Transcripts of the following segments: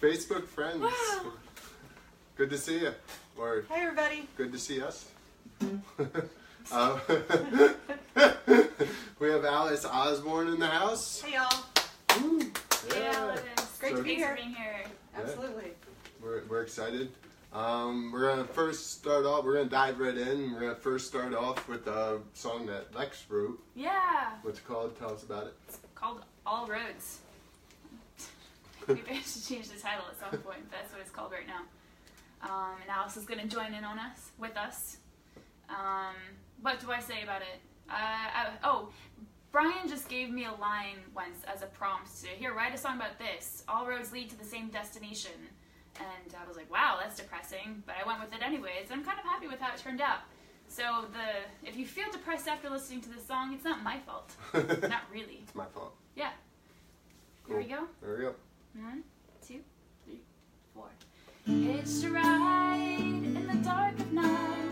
Facebook friends. Wow. Good to see you. Or Hi, everybody. good to see us. Uh, we have Alice Osborne in the house. Hey, y'all. Woo. Yeah, Alice. Great to be here. being here. Absolutely. We're, we're excited. Um, we're gonna first start off. We're gonna dive right in. We're gonna first start off with a song that Lex wrote. Yeah. What's it called? Tell us about it. It's called All Roads. Maybe I should change the title at some point, but that's what it's called right now. Um, and Alice is going to join in on us, with us. Um, what do I say about it? Uh, I, oh, Brian just gave me a line once as a prompt to here, write a song about this. All roads lead to the same destination. And I was like, wow, that's depressing, but I went with it anyways. I'm kind of happy with how it turned out. So the if you feel depressed after listening to this song, it's not my fault. Not really. It's my fault. Yeah. Here we go. There we go. One, two, three, four. It's a ride in the dark of night.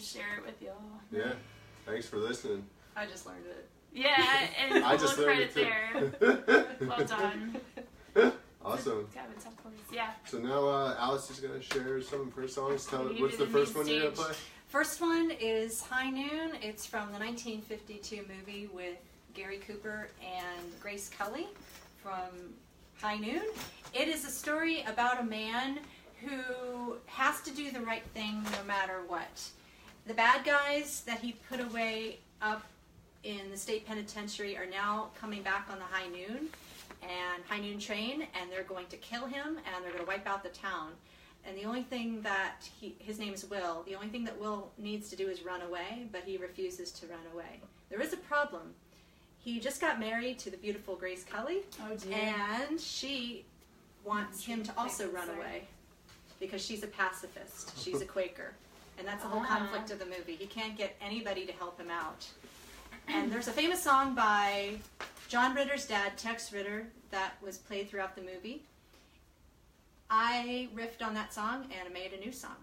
We're happy to share it with y'all. Yeah. Thanks for listening. I just learned it. Yeah, and I just of learned credit it there. too. Well done. awesome. Kind of a tough chorus. Yeah. So now uh, Alice is gonna share some of her songs. Tell You what's the the first one you're gonna play? First one is High Noon. It's from the 1952 movie with Gary Cooper and Grace Kelly from High Noon. It is a story about a man who has to do the right thing no matter what. The bad guys that he put away up in the state penitentiary are now coming back on the High Noon and High Noon train, and they're going to kill him and they're going to wipe out the town. And the only thing that he, his name is Will, the only thing that Will needs to do is run away, but he refuses to run away. There is a problem. He just got married to the beautiful Grace Kelly, Oh dear. and she wants him to also run away because she's a pacifist. She's a Quaker. And that's the whole Ah. conflict of the movie. He can't get anybody to help him out. And there's a famous song by John Ritter's dad, Tex Ritter, that was played throughout the movie. I riffed on that song and made a new song.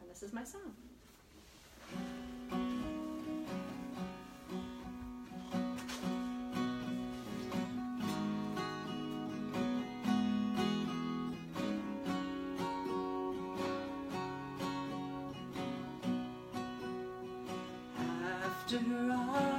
And this is my song. After our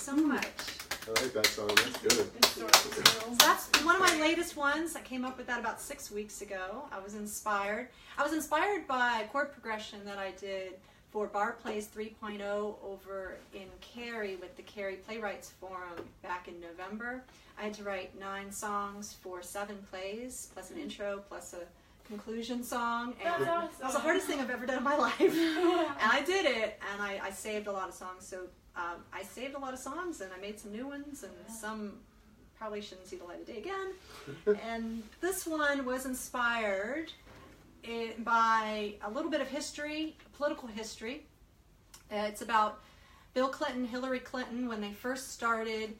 so much. I like that song. That's good. Good story too. So that's one of my latest ones. I came up with that about six weeks ago. I was inspired. I was inspired by a chord progression that I did for Bar Plays 3.0 over in Cary with the Cary Playwrights Forum back in November. I had to write nine songs for seven plays, plus an mm-hmm. intro, plus a conclusion song. That's And awesome. that was the hardest thing I've ever done in my life. and I did it, and I, I saved a lot of songs. So um, I saved a lot of songs, and I made some new ones, and some probably shouldn't see the light of day again. and this one was inspired by a little bit of history, political history. Uh, it's about Bill Clinton, Hillary Clinton, when they first started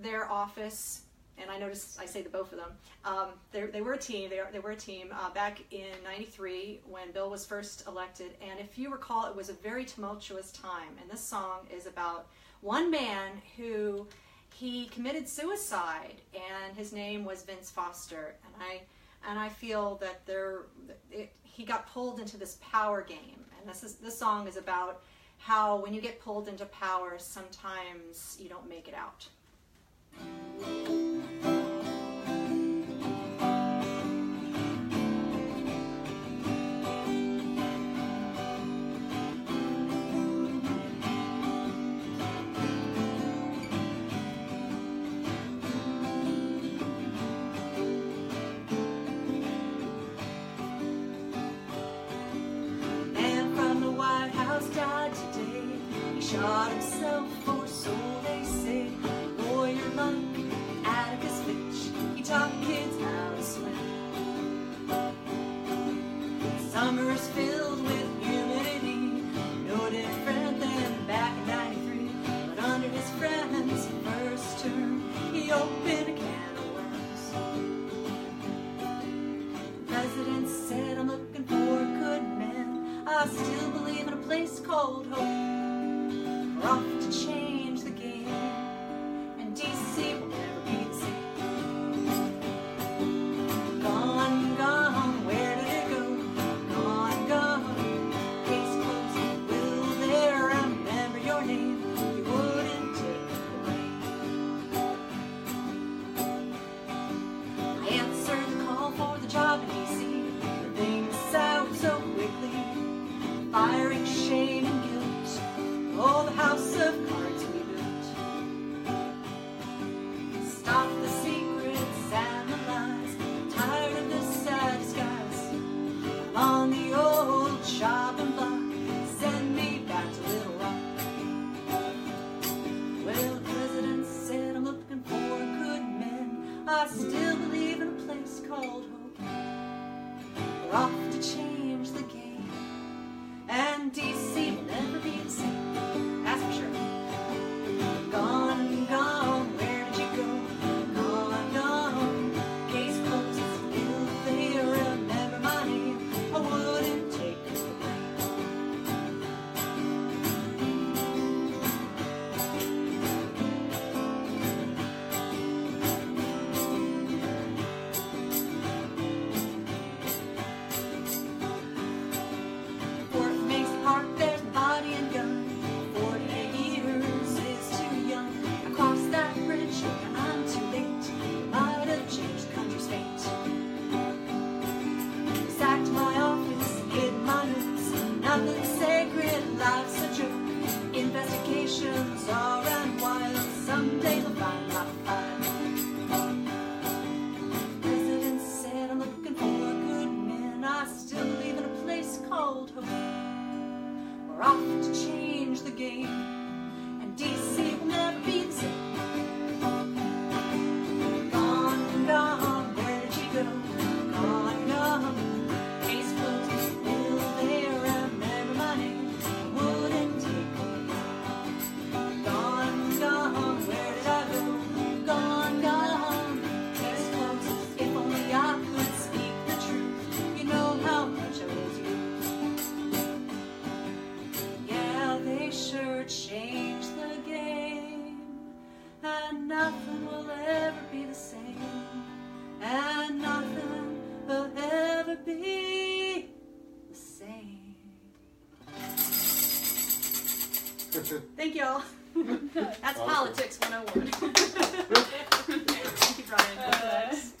their office. And I noticed I say the both of them, um, they, were a team. They, are, they were a team uh, back in '93 when Bill was first elected. And if you recall, it was a very tumultuous time. And this song is about one man who he committed suicide, and his name was Vince Foster. And I and I feel that there it, he got pulled into this power game. And this is this song is about how when you get pulled into power, sometimes you don't make it out. Still believe in a place called home. We're off Thank y'all. That's Awesome. politics 101. Thank you, Brian. Thanks.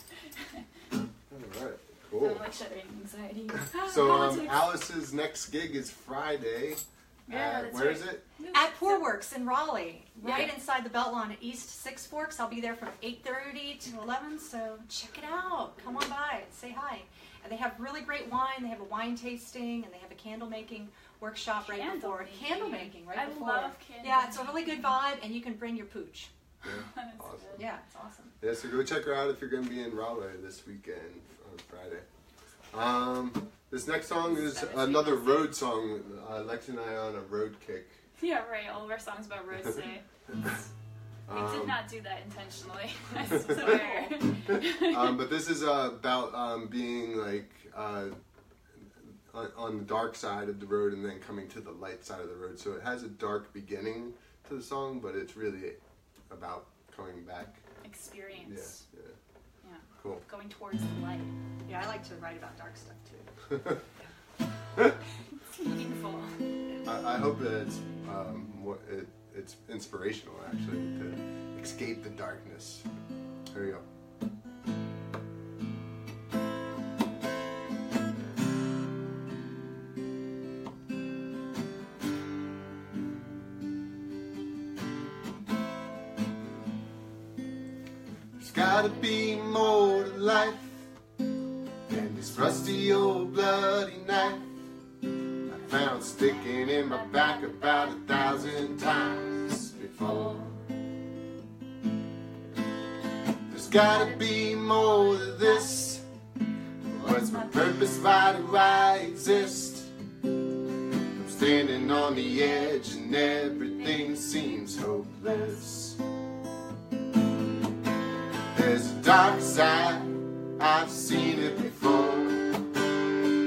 All right, cool. Sound like shuddering anxiety. So um, Alice's next gig is Friday. Yeah, at- where right. is it? At Poor Works in Raleigh, right Yeah. inside the Beltline at East Six Forks. I'll be there from 8:30 to 11, so check it out. Come on by, say hi. And they have really great wine. They have a wine tasting, and they have a candle making workshop right Candle before making. candle making right I before. love candle yeah, it's a really good vibe, and you can bring your pooch. Yeah, That's awesome. good. Yeah, it's awesome. Yeah, so go check her out if you're going to be in Raleigh this weekend on Friday. Um, This next song is another road song. Uh, Lex and I are on a road kick. Yeah, right. All of our songs about roads today. we did Um, not do that intentionally. I swear. um, but this is uh, about um, being like uh, on, on the dark side of the road and then coming to the light side of the road. So it has a dark beginning to the song, but it's really about coming back. Experience. yeah, Yeah. cool. Going towards the light. Yeah, I like to write about dark stuff too. It's meaningful. I, I hope that it's um, what it, it's inspirational actually to escape the darkness. There we go. Gotta be more to life than this rusty old bloody knife. I found sticking in my back about a thousand times before. There's gotta be more to this. What's my purpose? Why do I exist? I'm standing on the edge and everything seems hopeless. There's a dark side, I've seen it before.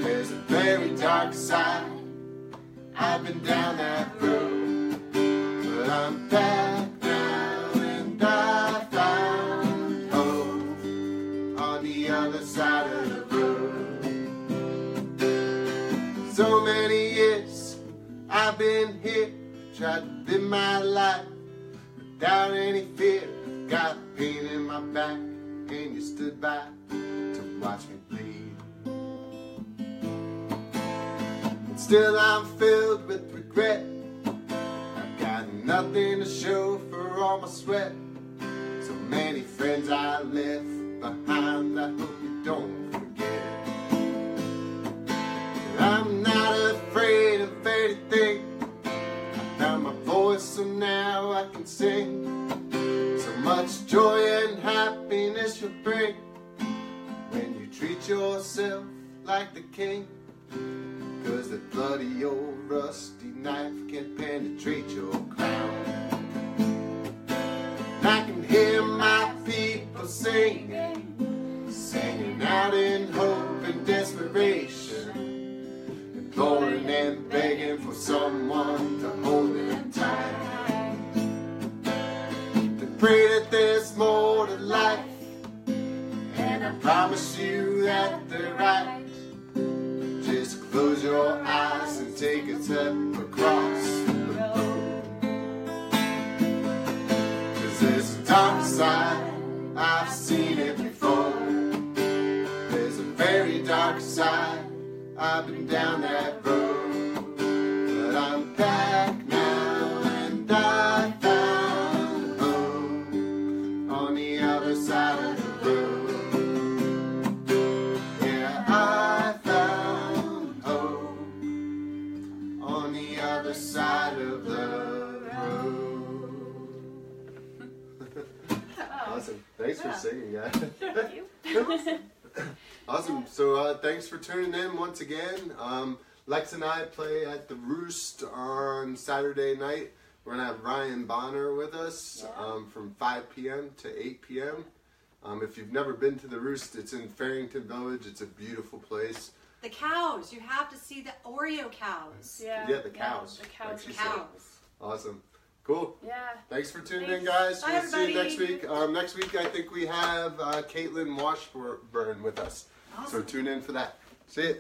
There's a very dark side. I've been down that road, but I'm back now, and I found hope on the other side of the road. So many years I've been here, tried to live my life without any fear. Got pain in my back, and you stood by to watch me bleed. And still I'm filled with regret. I've got nothing to show for all my sweat. So many friends I left behind, I hope you don't forget. But I'm not afraid of anything. I found my voice, so now I can sing. Much joy and happiness you'll bring when you treat yourself like the king. Cause that bloody old rusty knife can penetrate your crown. I can hear my people singing, singing out in hope and desperation, imploring and begging for someone to hold pray that there's more to life, and I promise you that they're right. Just close your eyes and take a step across the road. Cause there's a dark side, I've seen it before. There's a very dark side, I've been down that Thank you. Awesome. So uh, thanks for tuning in once again. Um, Lex and I play at the Roost on Saturday night. We're gonna have Ryan Bonner with us Yeah. um, from 5 p.m. to 8 p.m. Um, if you've never been to the Roost, it's in Fearrington Village. It's a beautiful place. The cows. You have to see the Oreo cows. Yeah. Yeah, the cows, the cows. like she are said. Cows. Awesome. Cool. Yeah. Thanks for tuning in, guys. Bye, we'll see you next week. Um, next week, I think we have uh, Caitlin Washburn with us. So tune in for that. See you.